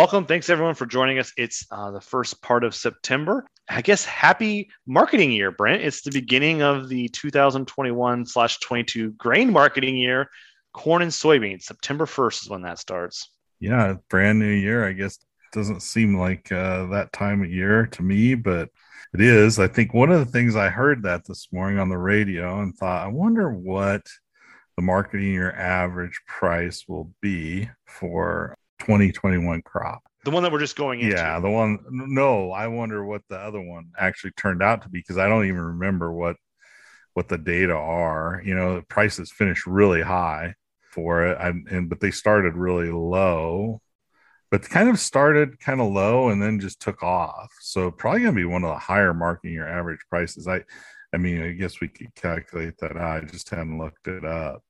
Welcome. Thanks everyone for joining us. It's uh, the first part of September. I guess happy marketing year, Brent. It's the beginning of the 2021 slash 22 grain marketing year. Corn and soybeans. September 1st is when that starts. Yeah, brand new year. I guess doesn't seem like uh, that time of year to me, but it is. I think one of the things I heard that this morning on the radio and thought, I wonder what the marketing year average price will be for 2021 crop. The one that we're just going into. Yeah, the one. No, I wonder what the other one actually turned out to be because I don't even remember what what the data are. You know, the prices finished really high for it, and, and but they started really low, but kind of started kind of low and then just took off. So probably gonna be one of the higher marketing year average prices. I, I mean, I guess we could calculate that. I just hadn't looked it up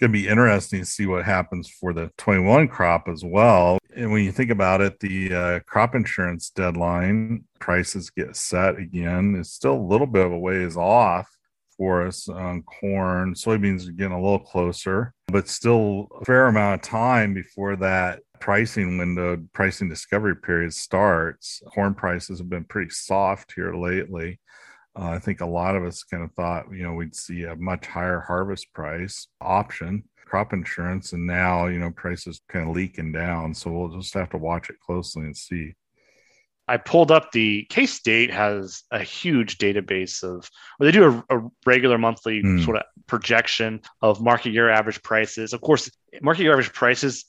going to be interesting to see what happens for the 21 crop as well. And when you think about it, the uh, crop insurance deadline prices get set again. It's still a little bit of a ways off for us on corn. Soybeans are getting a little closer, but still a fair amount of time before that pricing window, pricing discovery period starts. Corn prices have been pretty soft here lately. Uh, I think a lot of us kind of thought, you know, we'd see a much higher harvest price option, crop insurance, and now, you know, prices kind of leaking down. So we'll just have to watch it closely and see. I pulled up the K-State has a huge database of, well, they do a, a regular monthly mm. sort of projection of market year average prices. Of course, market year average prices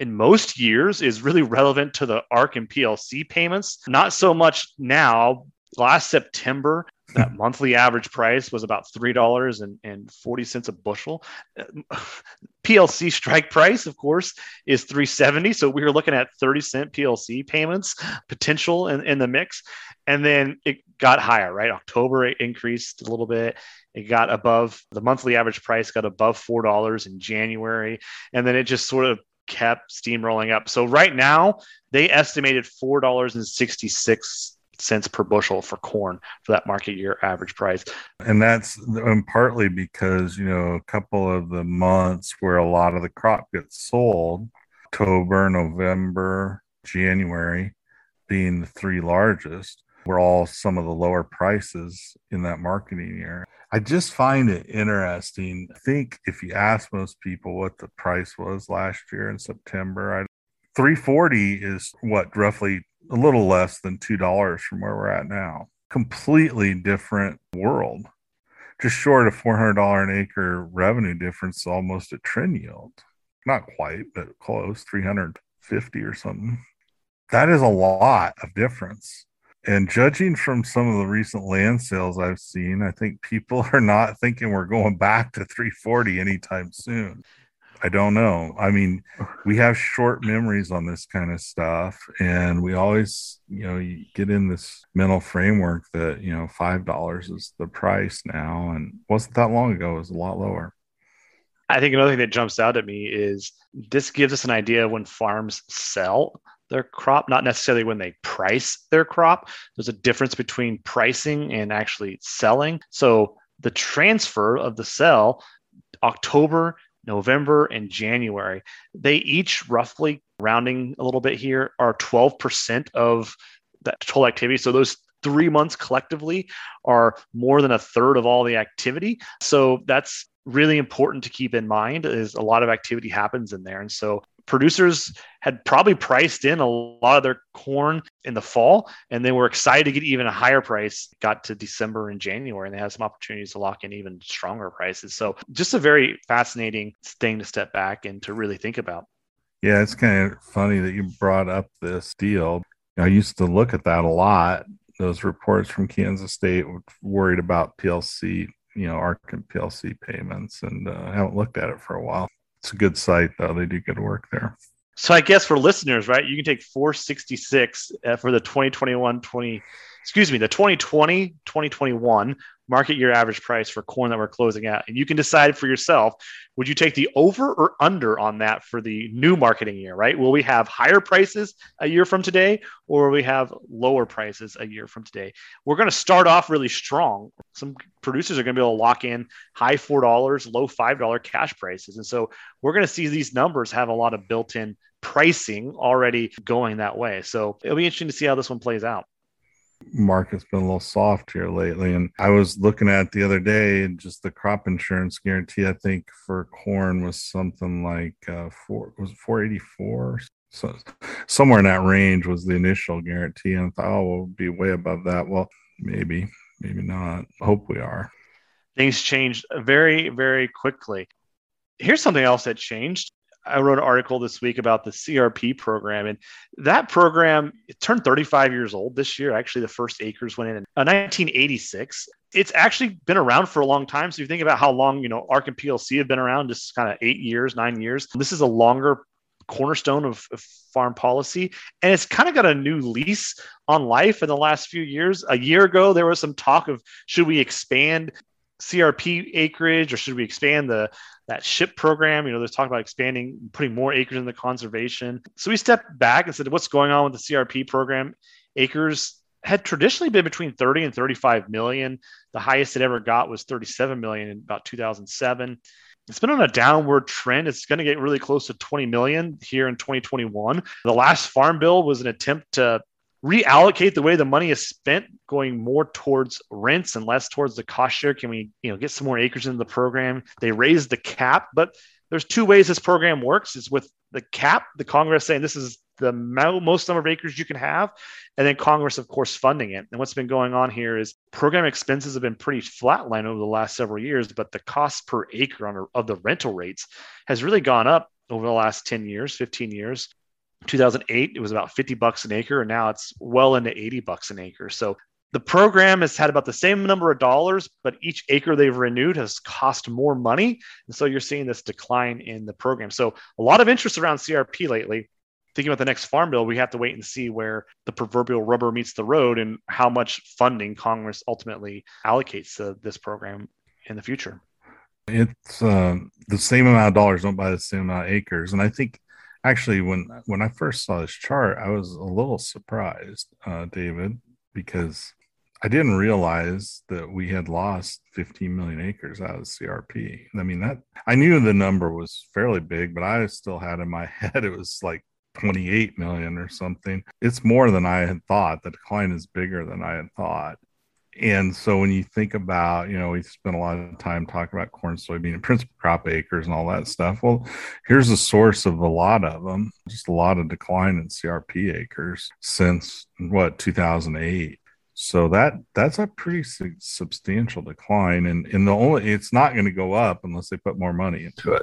in most years is really relevant to the ARC and PLC payments. Not so much now, last September, that hmm. monthly average price was about three dollars and forty cents a bushel. PLC strike price, of course, is three seventy. So we were looking at thirty cent PLC payments potential in, in the mix, and then it got higher. Right, October it increased a little bit. It got above the monthly average price got above four dollars in January, and then it just sort of kept steamrolling up. So right now they estimated four dollars and sixty six cents per bushel for corn for that market year average price. And that's um, partly because, you know, a couple of the months where a lot of the crop gets sold, October, November, January being the three largest, were all some of the lower prices in that marketing year. I just find it interesting. I think if you ask most people what the price was last year in September, I, 340 is what roughly a little less than $2 from where we're at now. Completely different world. Just short of $400 an acre revenue difference, almost a trend yield. Not quite, but close, 350 or something. That is a lot of difference. And judging from some of the recent land sales I've seen, I think people are not thinking we're going back to 340 anytime soon. I don't know. I mean, we have short memories on this kind of stuff, and we always, you know, you get in this mental framework that you know five dollars is the price now, and wasn't that long ago. It was a lot lower. I think another thing that jumps out at me is this gives us an idea when farms sell their crop, not necessarily when they price their crop. There's a difference between pricing and actually selling. So the transfer of the sell October November, and January. They each roughly rounding a little bit here are 12% of that total activity. So those three months collectively are more than a third of all the activity. So that's really important to keep in mind is a lot of activity happens in there. And so producers had probably priced in a lot of their corn in the fall and they were excited to get even a higher price. Got to december and january and they had some opportunities to lock in even stronger prices. So just a very fascinating thing to step back and to really think about. Yeah it's kind of funny that you brought up this deal. I used to look at that a lot. Those reports from kansas state worried about plc you know arc and plc payments and uh, i haven't looked at it for a while it's a good site though. They do good work there. So I guess for listeners, right, you can take 466 uh, for the 2021 20 excuse me, the 2020 2021 market year average price for corn that we're closing at. And you can decide for yourself would you take the over or under on that for the new marketing year, right? Will we have higher prices a year from today or we have lower prices a year from today? We're going to start off really strong. Some producers are going to be able to lock in high $4, low $5 cash prices. And so we're going to see these numbers have a lot of built in pricing already going that way. So it'll be interesting to see how this one plays out market's been a little soft here lately. And I was looking at the other day, just the crop insurance guarantee, I think for corn was something like uh, four, was 484? So somewhere in that range was the initial guarantee. And I thought, oh, we'll be way above that. Well, maybe, maybe not. Hope we are. Things changed very, very quickly. Here's something else that changed. I wrote an article this week about the CRP program, and that program turned 35 years old this year. Actually, the first acres went in in uh, 1986. It's actually been around for a long time. So you think about how long, you know, ARC and PLC have been around, just kind of eight years, nine years. This is a longer cornerstone of, of, farm policy. And it's kind of got a new lease on life in the last few years. A year ago, there was some talk of should we expand CRP acreage or should we expand the that SHIP program? You know, there's talk about expanding, putting more acres in the conservation. So we stepped back and said, what's going on with the CRP program? Acres had traditionally been between 30 and 35 million. The highest it ever got was 37 million in about 2007. It's been on a downward trend. It's going to get really close to 20 million here in 2021. The last farm bill was an attempt to reallocate the way the money is spent going more towards rents and less towards the cost share? Can we you know get some more acres into the program? They raised the cap but there's two ways this program works. Is with the cap the congress saying this is the most number of acres you can have and then congress of course funding it. And what's been going on here is program expenses have been pretty flatline over the last several years but the cost per acre on, of the rental rates has really gone up over the last 10 years 15 years 2008 it was about 50 bucks an acre and now it's well into 80 bucks an acre. So the program has had about the same number of dollars but each acre they've renewed has cost more money. And so you're seeing this decline in the program. So a lot of interest around crp lately. Thinking about the next farm bill we have to wait and see where the proverbial rubber meets the road and how much funding congress ultimately allocates to this program in the future. It's uh, the same amount of dollars don't buy the same amount of acres. And i think actually when when i first saw this chart i was a little surprised uh, david because i didn't realize that we had lost 15 million acres out of crp i mean that i knew the number was fairly big but i still had in my head it was like 28 million or something. It's more than i had thought. The decline is bigger than i had thought and so when you think about, you know, we spent a lot of time talking about corn, soybean, and principal crop acres and all that stuff. Well, here's the source of a lot of them, just a lot of decline in CRP acres since what 2008. So that that's a pretty su- substantial decline, and in the only it's not going to go up unless they put more money into it.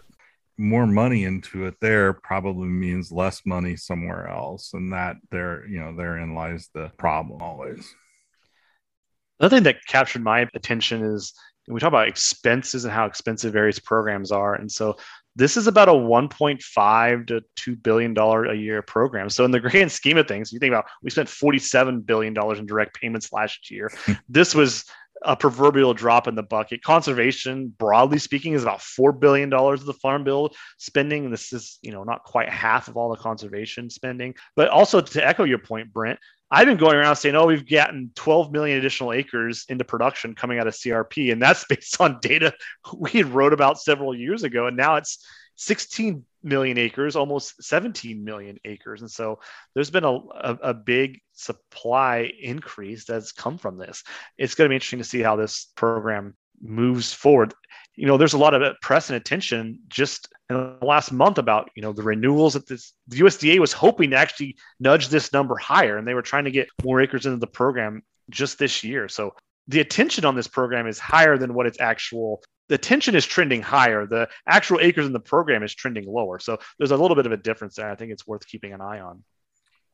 More money into it there probably means less money somewhere else, and that there you know therein lies the problem always. Another thing that captured my attention is we talk about expenses and how expensive various programs are. And so this is about a 1.5 to 2 billion dollar a year program. So in the grand scheme of things, you think about we spent 47 billion dollars in direct payments last year. this was a proverbial drop in the bucket. Conservation, broadly speaking, is about four billion dollars of the farm bill spending. This is, you know, not quite half of all the conservation spending. But also to echo your point, Brent, I've been going around saying, oh, we've gotten 12 million additional acres into production coming out of CRP. And that's based on data we had wrote about several years ago. And now it's 16 million acres, almost 17 million acres. And so there's been a, a, a, big supply increase that's come from this. It's going to be interesting to see how this program moves forward. You know, there's a lot of press and attention just in the last month about, you know, the renewals that this the USDA was hoping to actually nudge this number higher and they were trying to get more acres into the program just this year. So the attention on this program is higher than what its actual the tension is trending higher. The actual acres in the program is trending lower. So there's a little bit of a difference there. I think it's worth keeping an eye on.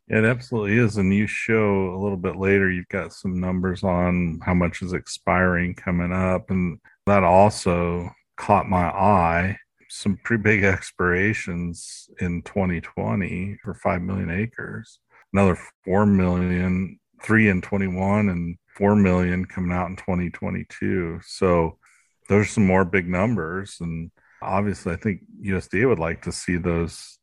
It absolutely is. And you show a little bit later, you've got some numbers on how much is expiring coming up. And that also caught my eye. Some pretty big expirations in 2020 for 5 million acres, another 4 million, three in 21, and 4 million coming out in 2022. So there's some more big numbers. And obviously, I think USDA would like to see those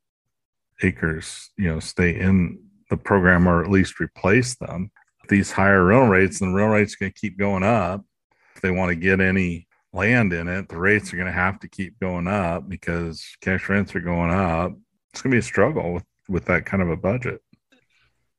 acres, you know, stay in the program or at least replace them. These higher rental rates and the rental rates going to keep going up. If they want to get any land in it, the rates are going to have to keep going up because cash rents are going up. It's going to be a struggle with with that kind of a budget.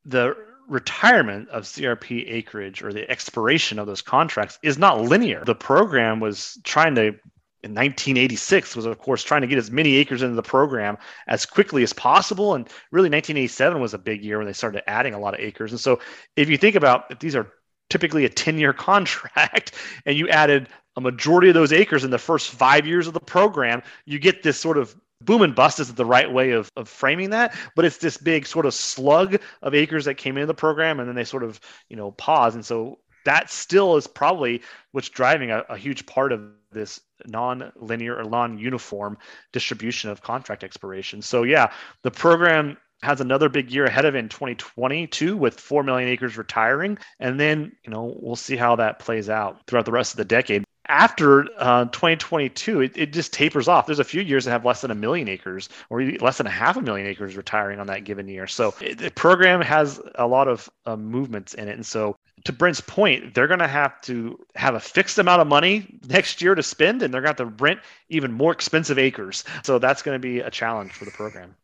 The retirement of CRP acreage or the expiration of those contracts is not linear. The program was trying to in 1986 was of course trying to get as many acres into the program as quickly as possible. And really 1987 was a big year when they started adding a lot of acres. And so if you think about if these are typically a 10 year contract and you added a majority of those acres in the first five years of the program you get this sort of boom and bust is the right way of, of framing that. But it's this big sort of slug of acres that came into the program and then they sort of you know pause. And so that still is probably what's driving a, a huge part of this non-linear or non-uniform distribution of contract expiration so yeah the program has another big year ahead of it in 2022 with 4 million acres retiring and then you know we'll see how that plays out throughout the rest of the decade after uh, 2022, it, it just tapers off. There's a few years that have less than a million acres or less than a half a million acres retiring on that given year. So it, the program has a lot of uh, movements in it. And so, to Brent's point, they're going to have to have a fixed amount of money next year to spend, and they're going to have to rent even more expensive acres. So that's going to be a challenge for the program.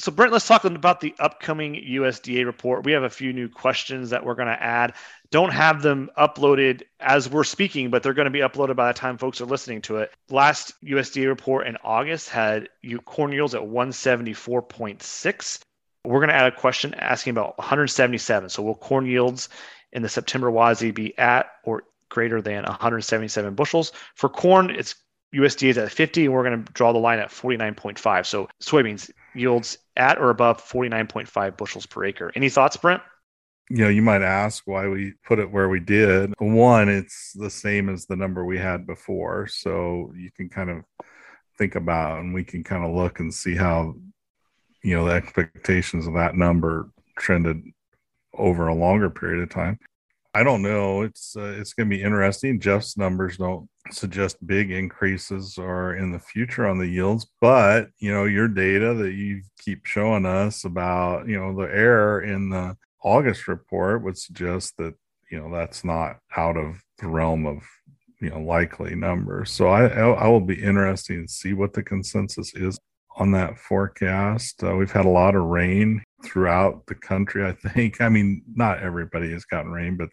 So, Brent, let's talk about the upcoming USDA report. We have a few new questions that we're going to add. Don't have them uploaded as we're speaking, but they're going to be uploaded by the time folks are listening to it. Last USDA report in August had corn yields at 174.6. We're going to add a question asking about 177. So, will corn yields in the September WASDE be at or greater than 177 bushels? For corn, it's USDA is at 50, and we're going to draw the line at 49.5. So soybeans yields at or above 49.5 bushels per acre. Any thoughts, Brent? You know, you might ask why we put it where we did. One, it's the same as the number we had before. So you can kind of think about and we can kind of look and see how, you know, the expectations of that number trended over a longer period of time. I don't know. It's uh, it's going to be interesting. Jeff's numbers don't suggest big increases or in the future on the yields, but you know your data that you keep showing us about you know the error in the August report would suggest that you know that's not out of the realm of you know likely numbers. So I I will be interested to see what the consensus is on that forecast. Uh, we've had a lot of rain throughout the country, I think. I mean, not everybody has gotten rain, but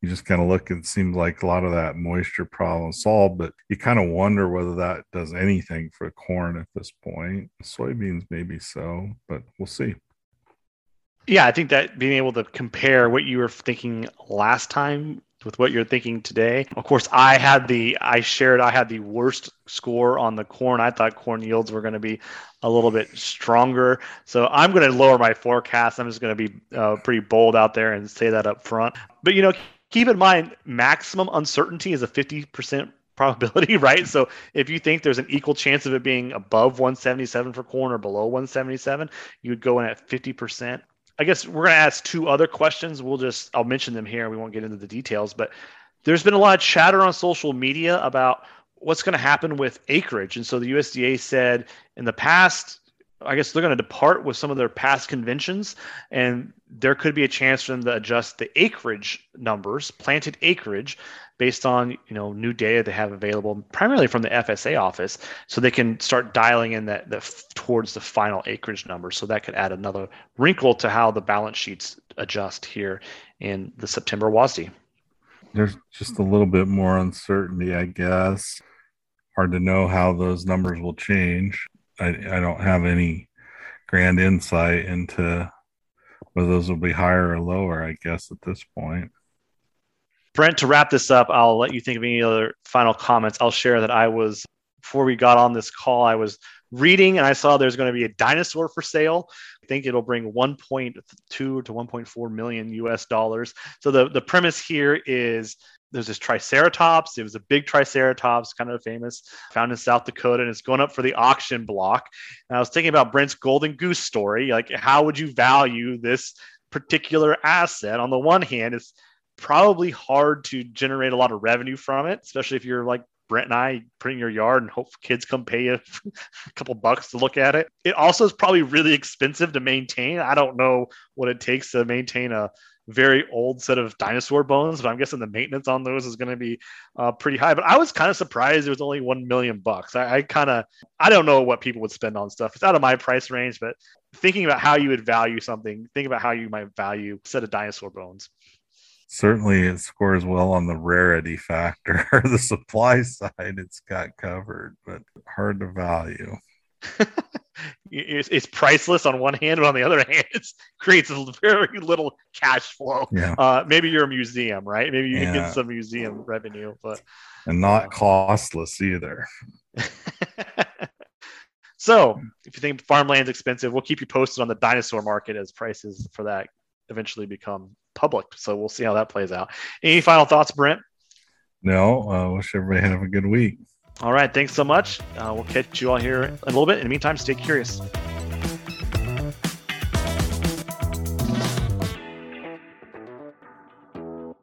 you just kind of look and it seems like a lot of that moisture problem solved. But you kind of wonder whether that does anything for corn at this point. Soybeans, maybe so, but we'll see. Yeah, I think that being able to compare what you were thinking last time with what you're thinking today. Of course, I had the I shared I had the worst score on the corn. I thought corn yields were going to be a little bit stronger. So I'm going to lower my forecast. I'm just going to be uh, pretty bold out there and say that up front. But you know, keep in mind maximum uncertainty is a 50% probability, right? So if you think there's an equal chance of it being above 177 for corn or below 177, you would go in at 50%. I guess we're going to ask two other questions. We'll just, I'll mention them here. We won't get into the details, but there's been a lot of chatter on social media about what's going to happen with acreage. And so the USDA said in the past, I guess they're going to depart with some of their past conventions, and there could be a chance for them to adjust the acreage numbers, planted acreage, based on you know new data they have available, primarily from the FSA office, so they can start dialing in that, that towards the final acreage number. So that could add another wrinkle to how the balance sheets adjust here in the September WASDE. There's just a little bit more uncertainty, I guess. Hard to know how those numbers will change. I, I don't have any grand insight into whether those will be higher or lower, I guess, at this point. Brent, to wrap this up, I'll let you think of any other final comments. I'll share that I was, before we got on this call, I was reading and I saw there's going to be a dinosaur for sale. I think it'll bring 1.2 to 1.4 million US dollars. So the, the premise here is there's this triceratops. It was a big triceratops, kind of famous, found in South Dakota, and it's going up for the auction block. And I was thinking about Brent's golden goose story. Like, how would you value this particular asset? On the one hand, it's probably hard to generate a lot of revenue from it, especially if you're like Brent and I put in your yard and hope kids come pay you a couple bucks to look at it. It also is probably really expensive to maintain. I don't know what it takes to maintain a very old set of dinosaur bones, but I'm guessing the maintenance on those is going to be uh, pretty high. But I was kind of surprised it was only one million bucks. I, I kind of I don't know what people would spend on stuff. It's out of my price range, but thinking about how you would value something, think about how you might value a set of dinosaur bones. Certainly, it scores well on the rarity factor. the supply side, it's got covered, but hard to value. it's, it's, priceless on one hand, but on the other hand, it creates very little cash flow. Yeah. Uh, maybe you're a museum, right? Maybe you yeah. get some museum revenue, but and not uh, costless either. so, if you think farmland's expensive, we'll keep you posted on the dinosaur market as prices for that eventually become public. So we'll see how that plays out. Any final thoughts, Brent? No. Uh, wish everybody have a good week. All right. Thanks so much. Uh, we'll catch you all here in a little bit. In the meantime, stay curious.